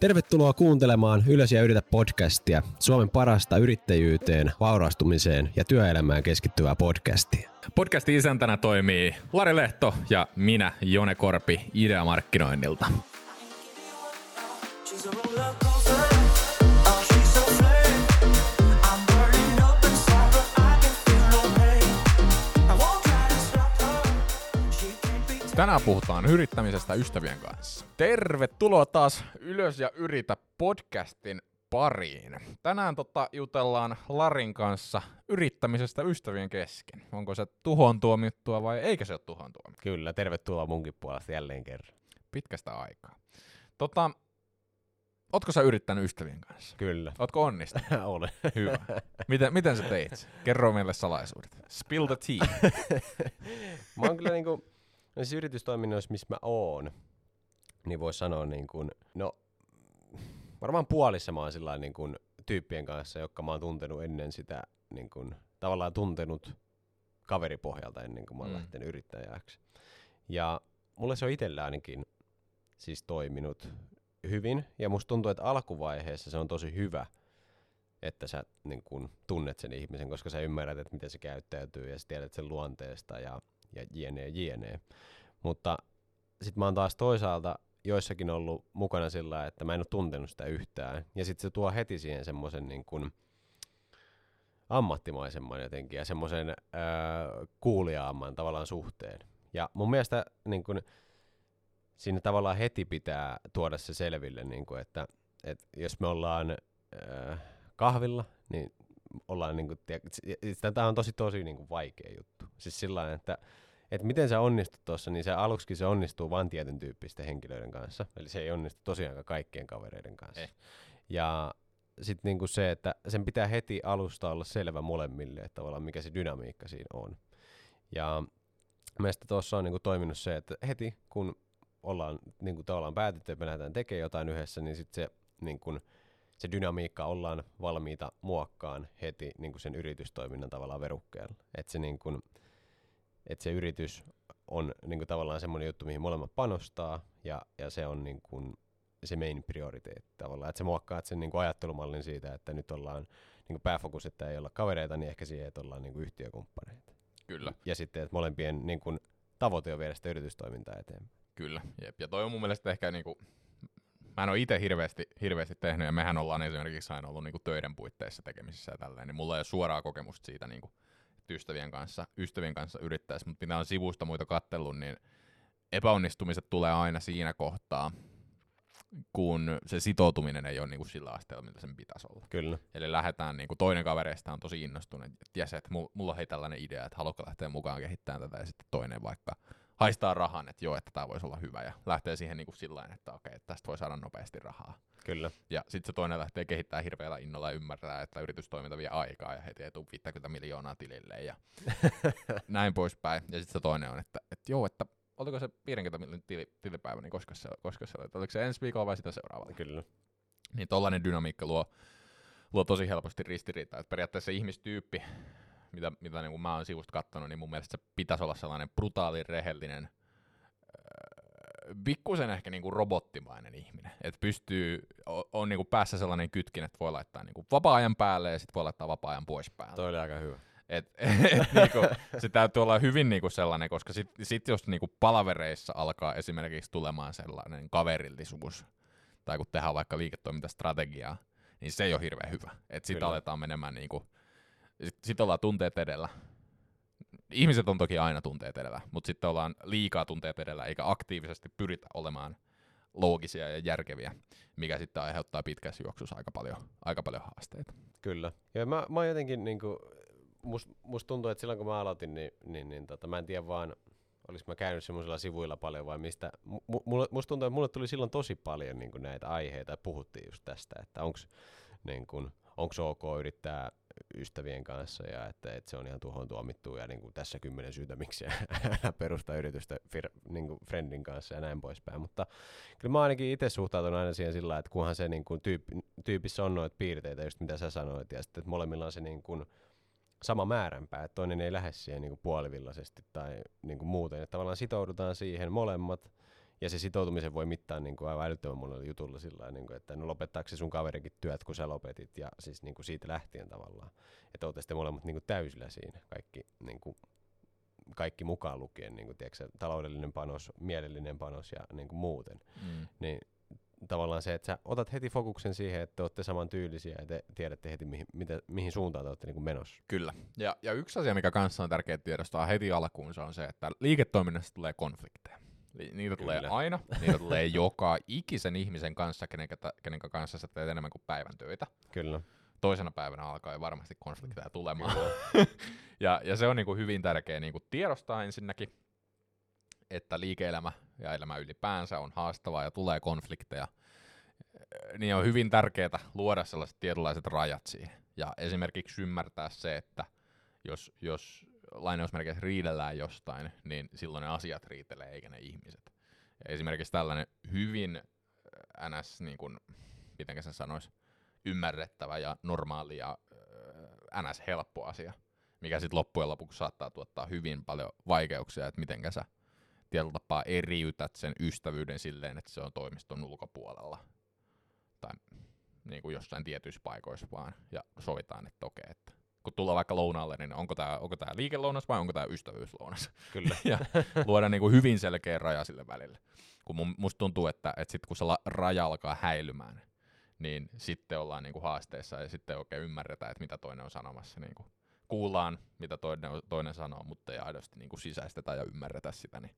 Tervetuloa kuuntelemaan Ylös ja yritä podcastia, Suomen parasta yrittäjyyteen, vaurastumiseen ja työelämään keskittyvää podcastia. Podcastin isäntänä toimii Lari Lehto ja minä, Jone Korpi, Ideamarkkinoinnilta. Tänään puhutaan yrittämisestä ystävien kanssa. Tervetuloa taas Ylös ja yritä podcastin pariin. Tänään tota jutellaan Larin kanssa yrittämisestä ystävien kesken. Onko se tuhon tuomittua vai eikö se ole tuhon tuomittua? Kyllä, tervetuloa munkin puolesta jälleen kerran. Pitkästä aikaa. Tota, ootko sä yrittänyt ystävien kanssa? Kyllä, Ootko onnistunut? olen. Hyvä. Miten, miten sä teit? Kerro meille salaisuudet. Spill the tea. mä oon kyllä niinku, näissä yritystoiminnoissa, missä mä oon, niin vois sanoa niin kuin, no varmaan puolissa mä oon sillä niin kuin tyyppien kanssa, jotka mä oon tuntenut ennen sitä, niin kuin, tavallaan tuntenut kaveripohjalta ennen kuin mä oon mm. lähtenyt yrittäjäksi. Ja mulle se on itsellä ainakin siis toiminut hyvin, ja musta tuntuu, että alkuvaiheessa se on tosi hyvä, että sä niin kun, tunnet sen ihmisen, koska sä ymmärrät, että miten se käyttäytyy, ja sä tiedät sen luonteesta, ja, ja jne, jne. Mutta sitten mä oon taas toisaalta joissakin ollut mukana sillä, että mä en ole tuntenut sitä yhtään. Ja sitten se tuo heti siihen semmoisen niin kuin ammattimaisemman jotenkin ja semmoisen öö, kuuliaamman tavallaan suhteen. Ja mun mielestä niin kun, siinä tavallaan heti pitää tuoda se selville, niin kun, että, että jos me ollaan öö, kahvilla, niin ollaan niin kuin, tämä on tosi tosi niin kuin vaikea juttu. Siis sillä että että miten sä onnistut tuossa, niin se aluksi se onnistuu vain tietyn tyyppisten henkilöiden kanssa. Eli se ei onnistu tosiaankaan kaikkien kavereiden kanssa. Eh. Ja sitten niinku se, että sen pitää heti alusta olla selvä molemmille, että tavallaan mikä se dynamiikka siinä on. Ja mielestäni tuossa on niinku toiminut se, että heti kun ollaan niinku tavallaan päätetty, että me lähdetään tekemään jotain yhdessä, niin sitten se, niinku, se dynamiikka ollaan valmiita muokkaan heti niinku sen yritystoiminnan tavallaan verukkeella. Että se niinku, että se yritys on niinku tavallaan semmoinen juttu, mihin molemmat panostaa, ja, ja se on niinku se main prioriteetti tavallaan. Että se muokkaa sen niinku ajattelumallin siitä, että nyt ollaan niinku pääfokus, että ei olla kavereita, niin ehkä siihen, että ollaan niinku yhtiökumppaneita. Kyllä. Ja sitten, että molempien niinku tavoite on viedä sitä yritystoimintaa eteenpäin. Kyllä, jep. Ja toi on mun mielestä ehkä niinku, mä en ole itse hirveästi, hirveästi tehnyt, ja mehän ollaan esimerkiksi aina ollut niinku töiden puitteissa tekemisissä ja tälleen, niin mulla ei ole suoraa kokemusta siitä niinku, että ystävien kanssa, ystävien kanssa yrittäisi, mutta mitä on sivusta muita kattellut, niin epäonnistumiset tulee aina siinä kohtaa, kun se sitoutuminen ei ole niinku sillä asteella, mitä sen pitäisi olla. Kyllä. Eli lähdetään, niin kuin toinen kavereista on tosi innostunut, että jes, että mul- mulla on hei tällainen idea, että haluatko lähteä mukaan kehittämään tätä, ja sitten toinen vaikka haistaa rahan, että joo, että tämä voisi olla hyvä, ja lähtee siihen niin kuin sillä tavalla, että okei, että tästä voi saada nopeasti rahaa. Kyllä. Ja sitten se toinen lähtee kehittämään hirveällä innolla ja ymmärtää, että yritystoiminta vie aikaa, ja heti ei tule 50 miljoonaa tilille, ja näin poispäin. Ja sitten se toinen on, että, että joo, että oliko se 50 miljoonan tili, tilipäivä, niin koska se, koska se oli, että oliko se ensi viikolla vai sitä seuraavalla? Kyllä. niin tollainen dynamiikka luo, luo tosi helposti ristiriitaa. Että periaatteessa ihmistyyppi, mitä, mitä niin kuin mä oon sivusta katsonut, niin mun mielestä se pitäisi olla sellainen brutaali, rehellinen, öö, pikkusen ehkä niin kuin robottimainen ihminen. Että pystyy, on, on niin kuin päässä sellainen kytkin, että voi laittaa niin kuin vapaa-ajan päälle ja sitten voi laittaa vapaa-ajan pois päältä. Toi oli aika hyvä. Et, et, niinku, se täytyy olla hyvin niinku sellainen, koska sitten sit jos niinku palavereissa alkaa esimerkiksi tulemaan sellainen kaverillisuus, tai kun tehdään vaikka liiketoimintastrategiaa, niin se ei ole hirveän hyvä. Et sitten Kyllä. aletaan menemään, niinku, sit, sit ollaan tunteet edellä. Ihmiset on toki aina tunteet edellä, mutta sitten ollaan liikaa tunteet edellä, eikä aktiivisesti pyritä olemaan loogisia ja järkeviä, mikä sitten aiheuttaa pitkässä juoksussa aika paljon, aika paljon haasteita. Kyllä. Ja mä, mä jotenkin niinku, must, must tuntuu, että silloin kun mä aloitin, niin, niin, niin tota, mä en tiedä vaan, olis mä käynyt semmoisilla sivuilla paljon vai mistä. M- musta tuntuu, että mulle tuli silloin tosi paljon niin kuin näitä aiheita ja puhuttiin just tästä, että onks, niin kuin, onks ok yrittää ystävien kanssa ja että, että se on ihan tuohon tuomittu ja niin kuin tässä kymmenen syytä, miksi perusta yritystä fir, niin kuin friendin kanssa ja näin poispäin. Mutta kyllä mä ainakin itse suhtautun aina siihen sillä että kunhan se niin kuin tyyppi, tyypissä on noita piirteitä, just mitä sä sanoit, ja sitten että molemmilla on se niin kuin sama määränpää, että toinen ei lähde siihen niin kuin puolivillaisesti tai niin kuin muuten, että tavallaan sitoudutaan siihen molemmat Ja se sitoutumisen voi mittaa niin kuin aivan älyttömän monella jutulla sillä niin kuin, että no lopettaako se sun kaverikin työt, kun sä lopetit, ja siis niin kuin siitä lähtien tavallaan. Että ootte sitten molemmat niin kuin täysillä siinä, kaikki, niin kuin, kaikki mukaan lukien, niin kuin, tiedätkö, taloudellinen panos, mielellinen panos ja niin kuin muuten. Mm. Niin tavallaan se, että sä otat heti fokuksen siihen, että te olette saman tyylisiä ja te tiedätte heti, mihin, mitä, mihin suuntaan te olette niin kuin menossa. Kyllä. Ja, ja yksi asia, mikä kanssa on tärkeää tiedostaa heti alkuun, se on se, että liiketoiminnassa tulee konflikteja. Li- Niitä tulee Kyllä. aina, niitä tulee joka ikisen ihmisen kanssa, kenen, kenen kanssa sä teet enemmän kuin päivän töitä. Kyllä. Toisena päivänä alkaa jo varmasti konflikteja tulemaan. ja, ja se on niinku hyvin tärkeää niinku tiedostaa ensinnäkin, että liike-elämä ja elämä ylipäänsä on haastavaa ja tulee konflikteja. Niin on hyvin tärkeää luoda sellaiset tietynlaiset rajat siihen. Ja esimerkiksi ymmärtää se, että jos, jos lainausmerkeissä riidellään jostain, niin silloin ne asiat riitelee eikä ne ihmiset. Esimerkiksi tällainen hyvin äh, ns. Niin kuin, miten sen sanoisi, ymmärrettävä ja normaali ja äh, ns. helppo asia, mikä sitten loppujen lopuksi saattaa tuottaa hyvin paljon vaikeuksia, että miten sä tietyllä tapaa eriytät sen ystävyyden silleen, että se on toimiston ulkopuolella tai niin kuin jossain tietyissä paikoissa vaan ja sovitaan, että okei, että kun tullaan vaikka lounaalle, niin onko tämä onko tää liikelounas vai onko tämä ystävyyslounas? Kyllä. ja luoda niin kuin hyvin selkeä raja sille välille. Kun mun, musta tuntuu, että, että sit kun se la, raja alkaa häilymään, niin sitten ollaan niin kuin haasteessa ja sitten oikein ymmärretään, että mitä toinen on sanomassa. Niin kuin kuullaan, mitä toinen, toinen sanoo, mutta ei aidosti niin kuin sisäistetä ja ymmärretä sitä. Niin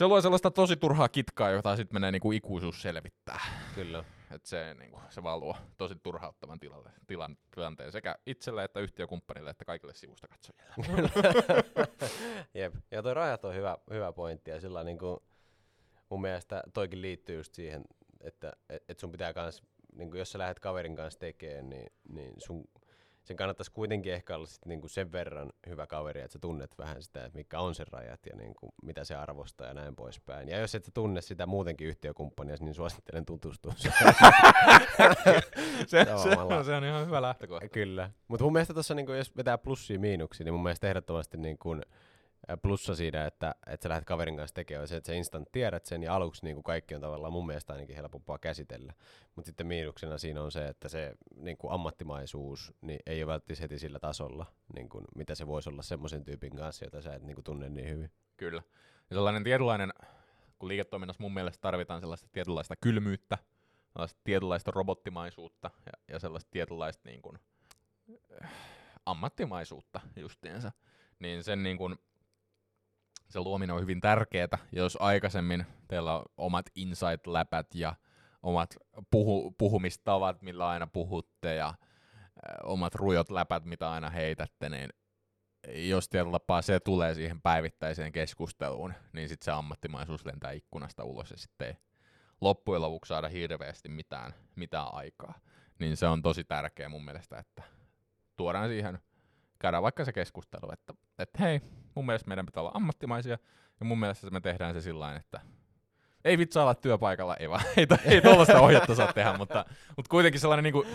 se luo sellaista tosi turhaa kitkaa, jota sitten menee niin kuin ikuisuus selvittää. Kyllä. Et se, niin kuin, se vaan luo tosi turhauttavan tilalle, tilan, tilanteen sekä itselle että yhtiökumppanille että kaikille sivusta katsojille. Jep. Ja toi rajat on hyvä, hyvä pointti ja sillä niin kuin, mun mielestä toikin liittyy just siihen, että et, et sun pitää kans, niin kuin jos sä lähdet kaverin kanssa tekemään, niin, niin sun, sen kannattaisi kuitenkin ehkä olla sit niin kuin sen verran hyvä kaveri, että sä tunnet vähän sitä, että mikä on sen rajat ja niin kuin, mitä se arvostaa ja näin poispäin. Ja jos et sä tunne sitä muutenkin yhtiökumppania, niin suosittelen tutustua. se, se, on, se on ihan hyvä lähtökohta. Kyllä. Mutta mun mielestä tuossa, niinku, jos vetää plussia miinuksia, niin mun mielestä ehdottomasti niinku, plussa siinä, että, että sä lähdet kaverin kanssa tekemään, se, että sä instant tiedät sen ja aluksi niinku kaikki on tavallaan mun mielestä ainakin helpompaa käsitellä. Mutta sitten miinuksena siinä on se, että se niinku ammattimaisuus niin ei ole välttämättä heti sillä tasolla, niinku, mitä se voisi olla semmoisen tyypin kanssa, jota sä et niinku, tunne niin hyvin. Kyllä. Ja sellainen tietynlainen, kun liiketoiminnassa mun mielestä tarvitaan sellaista tietynlaista kylmyyttä, sellaista tietynlaista robottimaisuutta ja, ja sellaista tietynlaista niin kuin, äh, ammattimaisuutta justiinsa, niin sen niin kuin, se luominen on hyvin tärkeää. Jos aikaisemmin teillä on omat insight-läpät ja omat puhu, puhumistavat, millä aina puhutte ja äh, omat rujot läpät, mitä aina heitätte, niin jos tietyllä tapaa se tulee siihen päivittäiseen keskusteluun, niin sitten se ammattimaisuus lentää ikkunasta ulos ja sitten ei loppujen lopuksi saada hirveästi mitään, mitään aikaa. Niin se on tosi tärkeä mun mielestä, että tuodaan siihen, käydään vaikka se keskustelu, että, että hei, mun mielestä meidän pitää olla ammattimaisia, ja mun mielestä me tehdään se sillä että ei vitsa olla työpaikalla, ei vaan, ei, to, ei tuollaista ohjetta saa tehdä, mutta, mutta kuitenkin sellainen niin kuin,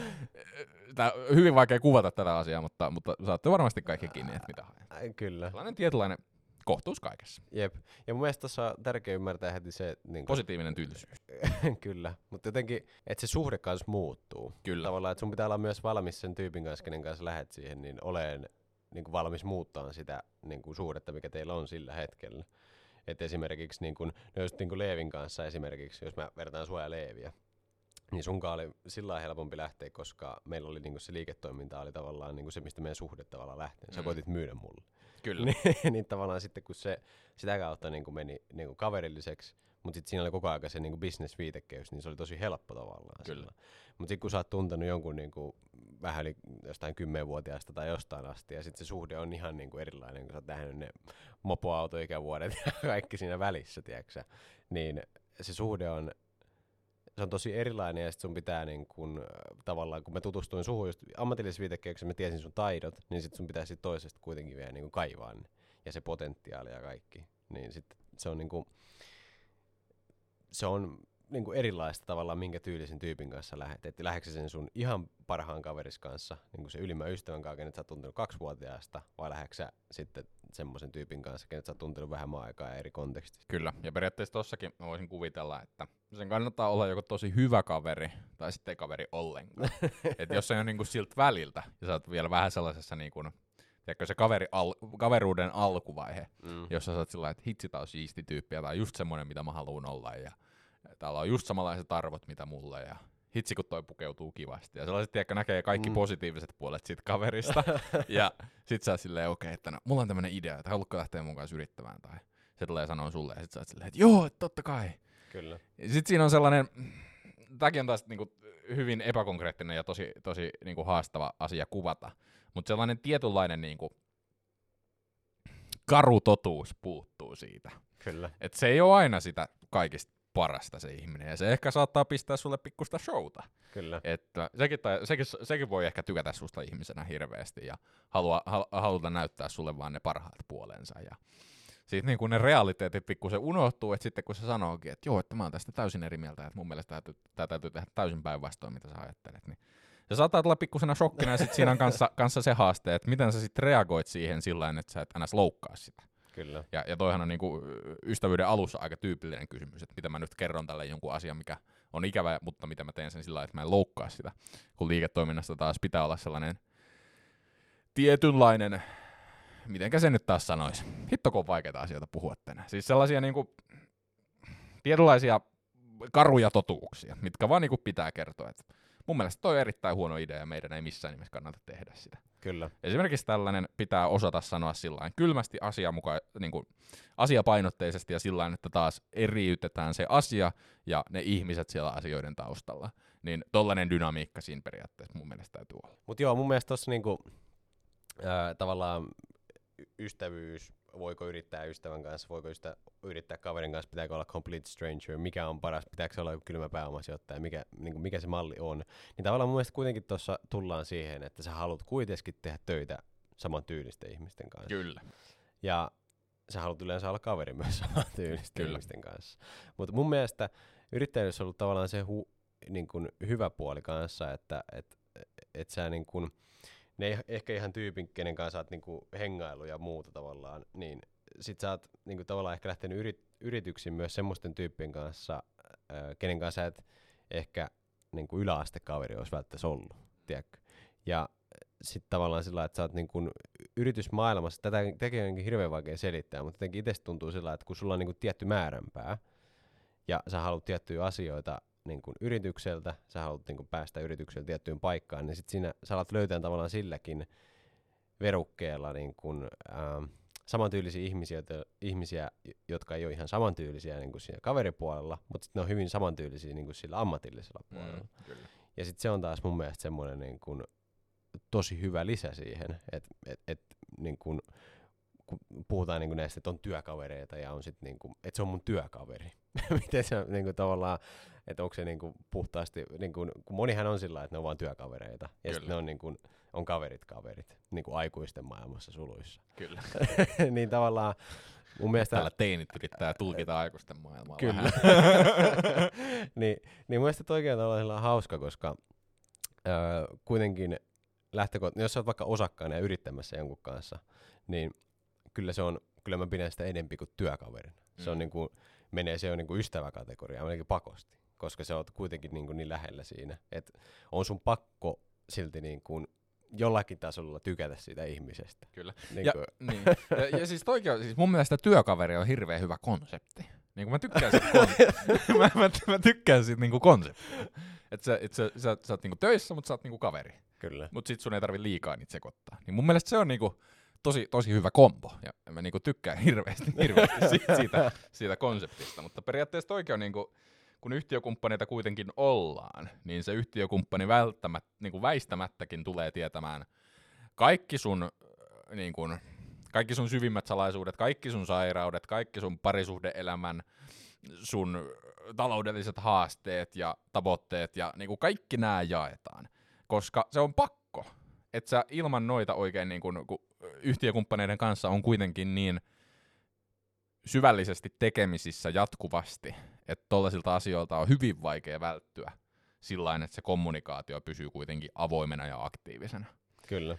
tää, hyvin vaikea kuvata tätä asiaa, mutta, mutta saatte varmasti kaikki kiinni, että mitä haen. Kyllä. Sellainen tietynlainen kohtuus kaikessa. Jep. Ja mun mielestä tuossa on tärkeää ymmärtää heti se, niin Positiivinen tyylisyys. Kyllä, mutta jotenkin, että se suhde kanssa muuttuu. Kyllä. Tavallaan, että sun pitää olla myös valmis sen tyypin kanssa, kenen kanssa lähet siihen, niin oleen niin kuin valmis muuttaa sitä niin kuin suhdetta, mikä teillä on sillä hetkellä. Et esimerkiksi niin kuin, no just niin kuin Leevin kanssa esimerkiksi, jos mä vertaan sua ja Leeviä, niin sunkaan oli sillä lailla helpompi lähteä, koska meillä oli niin kuin se liiketoiminta oli tavallaan niin kuin se, mistä meidän suhde tavallaan lähtee. Sä Mm. koitit myydä mulle. Kyllä. niin, niin tavallaan sitten kun se sitä kautta niin kuin meni niin kuin kaverilliseksi, mutta sitten siinä oli koko ajan se niin kuin business-viitekeys, niin se oli tosi helppo tavallaan. Kyllä. Mutta sitten kun sä oot tuntenut jonkun niin kuin, vähän yli jostain kymmenvuotiaasta tai jostain asti, ja sitten se suhde on ihan niin kuin erilainen, kun sä oot nähnyt ne mopoautoikävuodet ja kaikki siinä välissä, tiedätkö niin se suhde on, se on tosi erilainen ja sit sun pitää niin kun, tavallaan, kun mä tutustuin suhun just ammatillisessa viitekehyksessä, mä tiesin sun taidot, niin sit sun pitää sit toisesta kuitenkin vielä niin kuin kaivaa ne ja se potentiaali ja kaikki. Niin sit se on niinku, se on niinku erilaista tavallaan, minkä tyylisen tyypin kanssa lähet. Että lähdekö sä sen sun ihan parhaan kaveris kanssa, niin se ylimmän ystävän kanssa, kenet sä oot tuntenut kaksivuotiaasta, vai lähdekö sä sitten semmoisen tyypin kanssa, kenet sä oot tuntenut vähän aikaa ja eri kontekstissa? Kyllä, ja periaatteessa tossakin mä voisin kuvitella, että sen kannattaa olla joko tosi hyvä kaveri, tai sitten ei kaveri ollenkaan. Et jos se on niinku siltä väliltä, ja sä oot vielä vähän sellaisessa niinku, tiedätkö, se kaveri al- kaveruuden alkuvaihe, Mm. jossa sä oot sillä että hitsi on siisti tyyppi, ja tää on just semmonen, mitä mä haluan olla, ja täällä on just samanlaiset arvot, mitä mulle, ja hitsi kun toi pukeutuu kivasti. Ja sellaiset, tiedätkö, näkee kaikki Mm. positiiviset puolet siitä kaverista, ja sit sä silleen, okei, okay, että no, mulla on tämmönen idea, että haluatko lähteä mun kanssa yrittämään, tai se tulee sanoa sulle, ja sit sä oot silleen, että joo, totta kai. Kyllä. Ja sit siinä on sellainen, tämäkin on taas niinku hyvin epäkonkreettinen ja tosi, tosi niinku haastava asia kuvata, mutta sellainen tietynlainen niinku karu totuus puuttuu siitä. Kyllä. Et se ei ole aina sitä kaikista parasta se ihminen, ja se ehkä saattaa pistää sulle pikkusta showta. Kyllä. Että sekin, tai, sekin, sekin voi ehkä tykätä susta ihmisenä hirveästi ja halua, hal, haluta näyttää sulle vaan ne parhaat puolensa. Ja sitten niin kun ne realiteetit pikkusen unohtuu, että sitten kun se sanookin, että joo, että mä oon tästä täysin eri mieltä, että mun mielestä tämä täytyy, tehdä täysin päinvastoin, mitä sä ajattelet, niin se saattaa tulla pikkusena shokkina ja sitten siinä on kanssa, kanssa se haaste, että miten sä sitten reagoit siihen sillä että sä et ns. loukkaa sitä. Kyllä. Ja, ja toihan on niinku ystävyyden alussa aika tyypillinen kysymys, että mitä mä nyt kerron tälle jonkun asian, mikä on ikävä, mutta mitä mä teen sen sillä että mä en loukkaa sitä. Kun liiketoiminnasta taas pitää olla sellainen tietynlainen, mitenkä se nyt taas sanoisi, hitto kun on vaikeita asioita puhua tänään. Siis sellaisia niinku tietynlaisia karuja totuuksia, mitkä vaan niinku pitää kertoa. Et mun mielestä toi on erittäin huono idea ja meidän ei missään nimessä kannata tehdä sitä. Kyllä. Esimerkiksi tällainen pitää osata sanoa sillä kylmästi asiamuka, niin kuin, asiapainotteisesti ja sillä että taas eriytetään se asia ja ne ihmiset siellä asioiden taustalla. Niin tollainen dynamiikka siinä periaatteessa mun mielestä täytyy olla. Mutta joo, mun mielestä tossa niinku, ää, tavallaan ystävyys, voiko yrittää ystävän kanssa, voiko ystä, yrittää kaverin kanssa, pitääkö olla complete stranger, mikä on paras, pitääkö olla joku kylmä pääomasijoittaja, mikä, niinku, mikä se malli on. Niin tavallaan mun mielestä kuitenkin tuossa tullaan siihen, että sä haluat kuitenkin tehdä töitä saman tyylisten ihmisten kanssa. Kyllä. Ja sä haluat yleensä olla kaveri myös saman tyylisten Kyllä. ihmisten kanssa. Mutta mun mielestä yrittäjyydessä on ollut tavallaan se hu, niin kun hyvä puoli kanssa, että et, et sä niin kun, ne ei ehkä ihan tyypin, kenen kanssa oot niin hengailu ja muuta tavallaan, niin sit sä oot niin kun, tavallaan ehkä lähtenyt yrit, yrityksiin myös semmoisten tyyppien kanssa, ö, kenen kanssa sä et ehkä niin kuin yläastekaveri olisi välttämättä ollut, tiedätkö? Ja sitten tavallaan sillä että sä oot niin kun yritysmaailmassa, tätä tekee jotenkin hirveän vaikea selittää, mutta jotenkin itse tuntuu sillä että kun sulla on niin kun tietty määränpää, ja sä haluat tiettyjä asioita niin kun yritykseltä, sä haluat niin kun päästä yritykseltä tiettyyn paikkaan, niin sit siinä sä alat löytää tavallaan silläkin verukkeella niin kun, ähm, samantyylisiä ihmisiä, ihmisiä, jotka ei ole ihan samantyylisiä niin kuin siinä kaveripuolella, mutta sitten ne on hyvin samantyylisiä niin kuin sillä ammatillisella puolella. Mm, kyllä. Ja sitten se on taas mun mielestä semmoinen niin kuin tosi hyvä lisä siihen, että et, et, niin kuin, kun puhutaan niin kuin näistä, että on työkavereita ja on sitten niin kuin, että se on mun työkaveri. Miten se niin kuin tavallaan, että onko se niin kuin puhtaasti, niin kuin, kun monihan on sillä että ne on vain työkavereita. Ja sitten ne on, niin kuin, on kaverit kaverit, niin kuin aikuisten maailmassa suluissa. Kyllä. niin tavallaan mun mielestä... Täällä teinit yrittää tulkita aikuisten maailmaa Kyllä. niin, niin mun mielestä toi on hauska, koska öö, kuitenkin lähtökohta, jos sä oot vaikka osakkaana ja yrittämässä jonkun kanssa, niin kyllä se on, kyllä mä pidän sitä enempi kuin työkaverin. Se on Mm. niinku, menee se on niinku ystäväkategoriaan melkein pakosti, koska se on kuitenkin niinku niin lähellä siinä, että on sun pakko silti niinku jollakin tasolla tykätä siitä ihmisestä. Kyllä. Niin Ja, kuin, niin. ja, ja siis, toikin on, siis mun mielestä työkaveri on hirveän hyvä konsepti. Niin kuin mä tykkään siitä, kon- mä, mä, mä, tykkään siitä niinku konseptia. Että sä, et sä, sä, sä oot niinku töissä, mutta sä oot niinku kaveri. kyllä. Mutta sit sun ei tarvi liikaa niitä sekoittaa. Niin mun mielestä se on niinku tosi, tosi hyvä kombo. Ja mä niinku tykkään hirveästi, hirveästi siitä, siitä, siitä konseptista. Mutta periaatteessa toikin on niinku, kun yhtiökumppaneita kuitenkin ollaan, niin se yhtiökumppani välttämättä, niinku väistämättäkin tulee tietämään kaikki sun, äh, niin kun, kaikki sun syvimmät salaisuudet, kaikki sun sairaudet, kaikki sun parisuhdeelämän, sun taloudelliset haasteet ja tavoitteet ja niin kuin kaikki nämä jaetaan. Koska se on pakko, että sä ilman noita oikein niin kun, kun yhtiökumppaneiden kanssa on kuitenkin niin syvällisesti tekemisissä jatkuvasti, että tollaisilta asioilta on hyvin vaikea välttyä sillä että se kommunikaatio pysyy kuitenkin avoimena ja aktiivisena. Kyllä.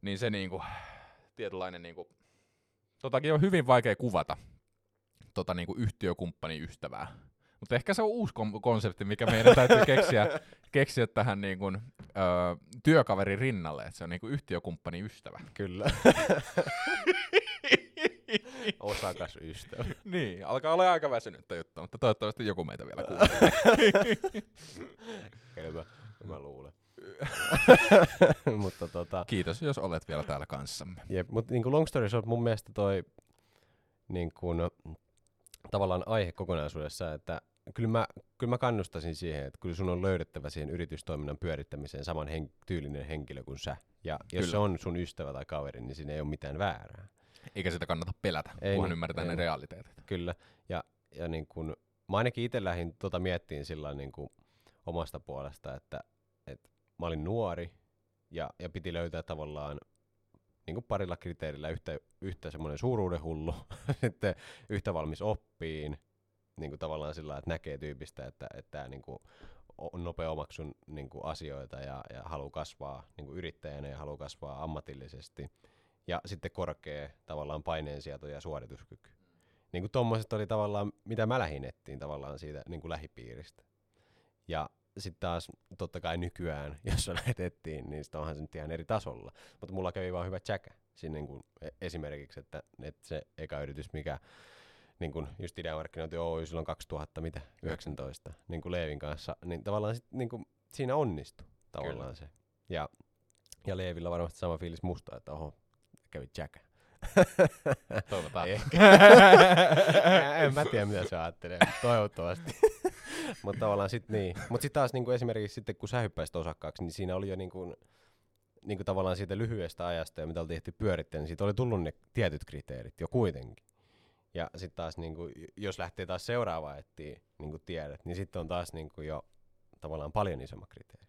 Niin se niinku, tietynlainen niinku, totakin on hyvin vaikea kuvata, tota niinku yhtiökumppani ystävää. Mutta ehkä se on uusi kom- konsepti, mikä meidän täytyy keksiä, keksiä tähän niinku, ö, työkaverin rinnalle, että se on niinku yhtiökumppani ystävä. Kyllä. Osakas ystävä. niin, alkaa olla aika väsynyttä juttu, mutta toivottavasti joku meitä vielä kuulee. Kyllä, mä luulen. mutta tota, Kiitos, jos olet vielä täällä kanssamme. jep, mutta niinku long story short, mun mielestä toi niinku, tavallaan aihe kokonaisuudessa, että kyllä mä, kyllä mä kannustaisin siihen, että kyllä sun on löydettävä siihen yritystoiminnan pyörittämiseen saman hen- tyylinen henkilö kuin sä. Ja jos Kyllä. se on sun ystävä tai kaveri, niin siinä ei ole mitään väärää. Eikä sitä kannata pelätä, Ei kunhan niin, ymmärretään ei ne niin. realiteetit. Kyllä. Ja, ja niin kun, mä ainakin itse lähdin tota miettiin sillä niin kuin omasta puolesta, että, että mä olin nuori ja, ja piti löytää tavallaan niin kuin parilla kriteerillä yhtä, yhtä semmoinen suuruuden hullu, sitten yhtä valmis oppiin, niin kuin tavallaan sillä että näkee tyypistä, että, että tämä niin kuin on nopea omaksun niin kuin asioita ja, ja haluaa kasvaa niin kuin yrittäjänä ja haluaa kasvaa ammatillisesti. Ja sitten korkea tavallaan paineensieto ja suorituskyky. Niin kuin tommoset oli tavallaan, mitä mä lähdin ettiin tavallaan siitä niin kuin lähipiiristä. Ja sitten taas totta kai nykyään, jos sä lähdet ettiin, niin sit onhan se nyt ihan eri tasolla. Mutta mulla kävi vaan hyvä tsäkä siinä niin kuin e- esimerkiksi, että, että se eka yritys, mikä niin kuin just ideamarkkinointi Oy silloin 2000, mitä, 19, niin kuin Leevin kanssa, niin tavallaan sit, niin kuin, siinä onnistui tavallaan se. Ja, ja Leevillä varmasti sama fiilis musta, että oho, kävi tsäkä. Toivotaan. En mä tiedä, mitä se ajattelee. Toivottavasti. Mutta tavallaan sit niin. Mutta sitten taas niinku esimerkiksi sitten, kun sä hyppäisit osakkaaksi, niin siinä oli jo niinku, niinku tavallaan siitä lyhyestä ajasta, ja mitä oltiin tehty pyörittää, niin siitä oli tullut ne tietyt kriteerit jo kuitenkin. Ja sitten taas, niinku, jos lähtee taas seuraavaan etsiä niinku tiedät, niin sitten on taas niinku jo tavallaan paljon isommat kriteerit.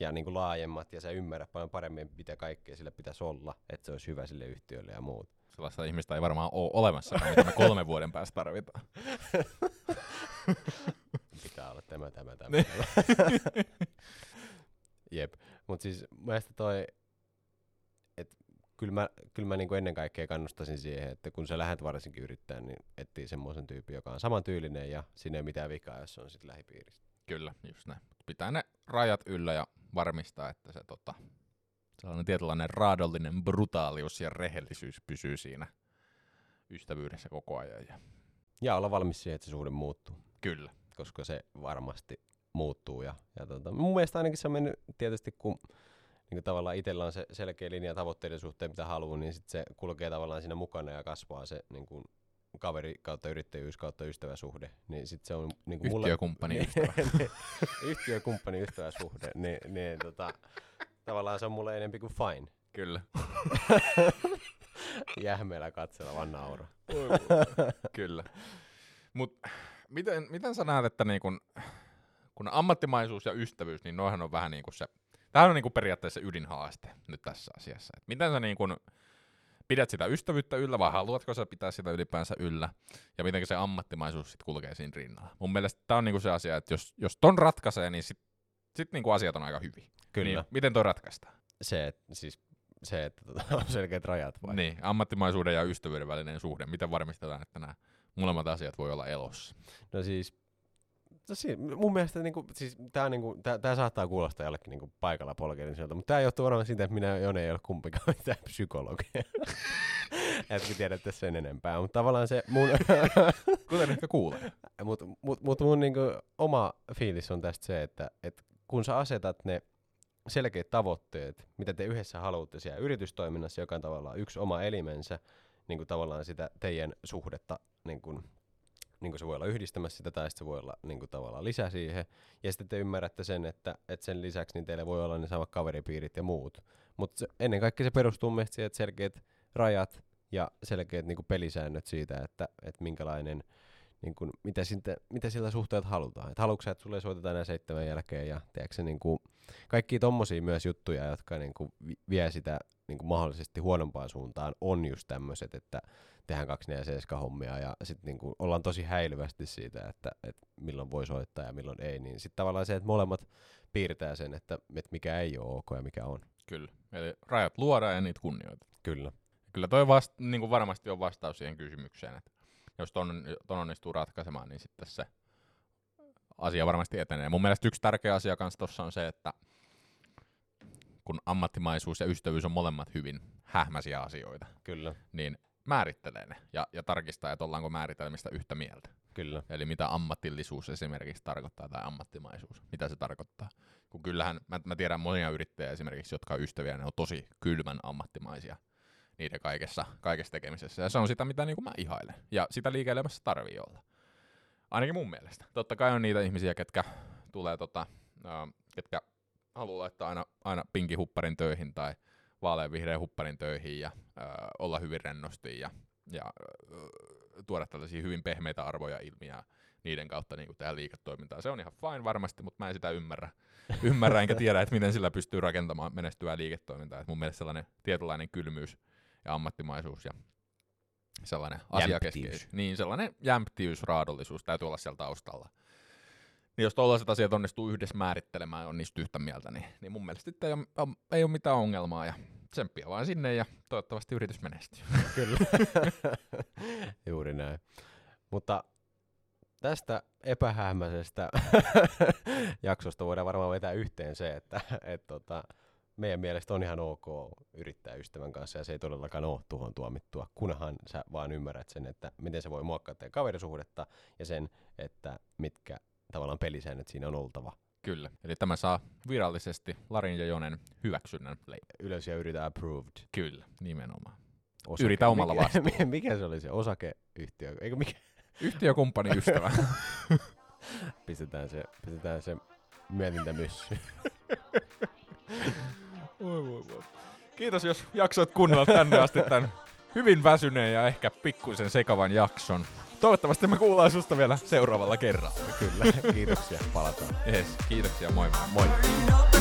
Ja niinku laajemmat, ja sä ymmärrät paljon paremmin, mitä kaikkea sille pitäisi olla, että se olisi hyvä sille yhtiölle ja muut. Sellaista ihmistä ei varmaan ole olemassakaan, mitä me kolmen vuoden päästä tarvitaan. Pitää olla tämä, tämä, tämä. tämä. Jep. Mutta siis mielestä toi, että kyllä mä, kyl mä niinku ennen kaikkea kannustaisin siihen, että kun sä lähdet varsinkin yrittämään, niin etsii semmoisen tyypin, joka on samantyylinen ja siinä ei mitään vikaa, jos se on sitten lähipiiristä. Kyllä, just näin. Pitää ne rajat yllä ja varmistaa, että se tota, sellainen tietynlainen raadollinen brutaalius ja rehellisyys pysyy siinä ystävyydessä koko ajan. Ja Ja olla valmis siihen, että se suhde muuttuu, kyllä. Koska se varmasti muuttuu. Ja, ja tota, mun mielestä ainakin se on mennyt tietysti, kun niin tavallaan itsellä on se selkeä linja tavoitteiden suhteen, mitä haluaa, niin sit se kulkee tavallaan siinä mukana ja kasvaa se niin kuin kaveri kautta yrittäjyys kautta ystäväsuhde. Niin sit se on niin kuin mulle... Yhtiökumppani ystävä. Yhtiökumppani ystäväsuhde. Niin, niin tota, tavallaan se on mulle enempi kuin fine. Kyllä. Jähmeellä katsella vaan naura. Kyllä. Mut miten, miten sä näet, että niin kun, kun ammattimaisuus ja ystävyys, niin noihän on vähän niin kuin se, tämähän on niin kuin periaatteessa ydinhaaste nyt tässä asiassa. Et miten sä niin kun pidät sitä ystävyyttä yllä vai haluatko sä pitää sitä ylipäänsä yllä ja miten se ammattimaisuus sitten kulkee siinä rinnalla. Mun mielestä tämä on niin kuin se asia, että jos, jos ton ratkaisee, niin sit, sit niin kuin asiat on aika hyvin. Kyllä. Niin, miten toi ratkaistaan? Se, et, siis se, että on selkeät rajat vai? Niin, ammattimaisuuden ja ystävyyden välinen suhde. Miten varmistetaan, että nämä molemmat asiat voi olla elossa? No siis, no si- mun mielestä niinku, siis tää, niinku, tää, tää saattaa kuulostaa jollekin niinku paikalla polkeelliselta, mutta tää johtuu varmaan siitä, että minä ja Jone ei ole kumpikaan mitään psykologia. Etkä tiedätte sen enempää, mutta tavallaan se mun, Kuten ehkä kuulee. mut, mut, mut mun niinku oma fiilis on tästä se, että et kun sä asetat ne selkeät tavoitteet, mitä te yhdessä haluatte siellä yritystoiminnassa, joka on tavallaan yksi oma elimensä, niin kuin tavallaan sitä teidän suhdetta, niin kuin, niin kuin se voi olla yhdistämässä sitä, tai se voi olla niin kuin tavallaan lisä siihen. Ja sitten te ymmärrätte sen, että, että sen lisäksi niin teillä voi olla ne samat kaveripiirit ja muut. Mutta ennen kaikkea se perustuu mielestäni siihen, että selkeät rajat ja selkeät niin kuin pelisäännöt siitä, että, että minkälainen, niin kuin, mitä, siltä, mitä sillä suhteelta halutaan. Et haluatko sä, että sulle soitetaan näin seitsemän jälkeen ja tiedätkö, niin kuin, kaikki tommosia myös juttuja, jotka niin kuin, vi- vie sitä niin kuin mahdollisesti huonompaan suuntaan, on just tämmöiset, että tehdään 24 hommia ja sitten niinku ollaan tosi häilyvästi siitä, että, että milloin voi soittaa ja milloin ei, niin sitten tavallaan se, että molemmat piirtää sen, että, että mikä ei ole ok ja mikä on. Kyllä. Eli rajat luodaan ja niitä kunnioitetaan. Kyllä. Kyllä toi vast, niin kuin varmasti on vastaus siihen kysymykseen, että jos ton, ton onnistuu ratkaisemaan, niin sitten se asia varmasti etenee. Mun mielestä yksi tärkeä asia kanssa tuossa on se, että kun ammattimaisuus ja ystävyys on molemmat hyvin hähmäisiä asioita, Kyllä, niin määrittelee ne ja, ja tarkistaa, että ollaanko määritelmistä yhtä mieltä. kyllä. Eli mitä ammatillisuus esimerkiksi tarkoittaa tai ammattimaisuus, mitä se tarkoittaa. Kun kyllähän, mä, mä tiedän monia yrittäjiä esimerkiksi, jotka on ystäviä, ne on tosi kylmän ammattimaisia niiden kaikessa, kaikessa tekemisessä. Ja se on sitä, mitä niin kuin mä ihailen. Ja sitä liike-elämässä tarvii olla. Ainakin mun mielestä. Totta kai on niitä ihmisiä, ketkä tulee tota, ketkä haluaa laittaa aina, aina pinkihupparin töihin tai vaaleanvihreän hupparin töihin ja ää, olla hyvin rennosti ja, ja ää, tuoda tällaisia hyvin pehmeitä arvoja ilmi ja niiden kautta niin tehdä liiketoimintaa. Se on ihan fine varmasti, mutta mä en sitä ymmärrä. Ymmärrä enkä tiedä, että miten sillä pystyy rakentamaan menestyvää liiketoimintaa. Et mun mielestä sellainen tietynlainen kylmyys ja ammattimaisuus ja sellainen asiakeskeisyys. Niin, sellainen jämptiys, raadollisuus täytyy olla siellä taustalla. Niin jos tuollaiset asiat onnistuu yhdessä määrittelemään ja on niistä yhtä mieltä, niin, niin mun mielestä ei ole, ei ole mitään ongelmaa ja tsemppiä vaan sinne ja toivottavasti yritys menestyy. Kyllä. Juuri näin. Mutta tästä epähähmäisestä jaksosta voidaan varmaan vetää yhteen se, että et tota, meidän mielestä on ihan ok yrittää ystävän kanssa ja se ei todellakaan ole tuhon tuomittua, kunhan sä vaan ymmärrät sen, että miten se voi muokkaa teidän kaverisuhdetta ja sen, että mitkä tavallaan pelisäännöt siinä on oltava. Kyllä. Eli tämä saa virallisesti Larin ja Jonen hyväksynnän leipä. Ylös ja yritä approved. Kyllä, nimenomaan. Osake. Yritä omalla mikä, vastuulla. mikä se oli se osakeyhtiö? Eikö mikä? Yhtiökumppani ystävä. Pistetään se, pistetään se mietintämyssy. Voi, voi, voi. Kiitos, jos jaksoit kuunnella tänne asti tämän hyvin väsyneen ja ehkä pikkuisen sekavan jakson. Toivottavasti me kuullaan susta vielä seuraavalla kerralla. Kyllä, kiitoksia. Palataan. Yes, kiitoksia, moi moi. Moi.